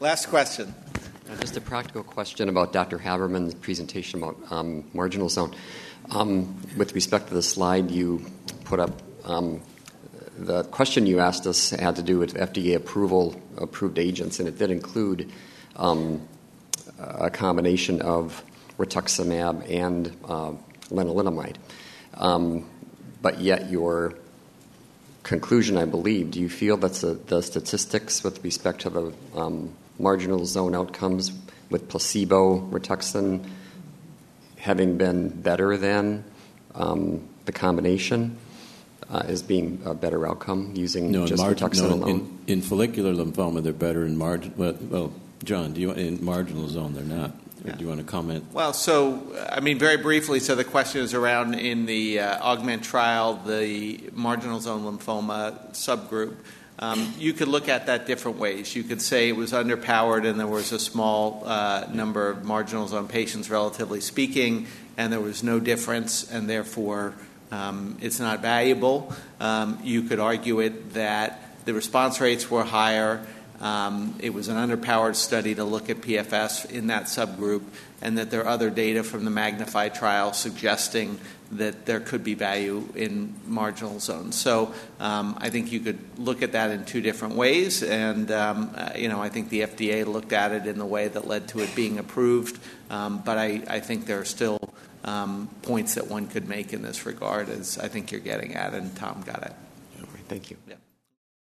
Last question. Just a practical question about Dr. Habermann's presentation about um, marginal zone. Um, with respect to the slide you put up, um, the question you asked us had to do with FDA approval approved agents, and it did include um, a combination of rituximab and uh, lenalidomide. Um, but yet, your conclusion, I believe, do you feel that the statistics with respect to the um, marginal zone outcomes with placebo rituxan having been better than um, the combination uh, as being a better outcome using no, just rituxan no, alone? In, in, follicular lymphoma, they're better in margin. Well, well, John, do you in marginal zone they're not? Yeah. Do you want to comment? Well, so I mean, very briefly. So the question is around in the uh, augment trial, the marginal zone lymphoma subgroup. Um, you could look at that different ways. You could say it was underpowered and there was a small uh, number of marginal zone patients, relatively speaking, and there was no difference, and therefore um, it's not valuable. Um, you could argue it that the response rates were higher um, it was an underpowered study to look at PFS in that subgroup, and that there are other data from the MAGNIFY trial suggesting that there could be value in marginal zones. So um, I think you could look at that in two different ways, and um, uh, you know I think the FDA looked at it in the way that led to it being approved. Um, but I, I, think there are still um, points that one could make in this regard, as I think you're getting at, and Tom got it. Thank you. Yeah.